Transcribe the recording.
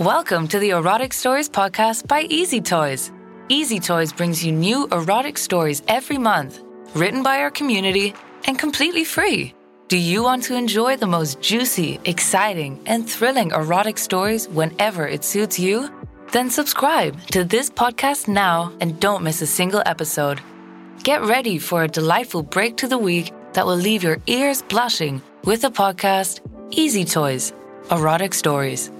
Welcome to the Erotic Stories podcast by EasyToys. Easy Toys brings you new erotic stories every month, written by our community and completely free. Do you want to enjoy the most juicy, exciting, and thrilling erotic stories whenever it suits you? Then subscribe to this podcast now and don't miss a single episode. Get ready for a delightful break to the week that will leave your ears blushing with the podcast EasyToys Erotic Stories.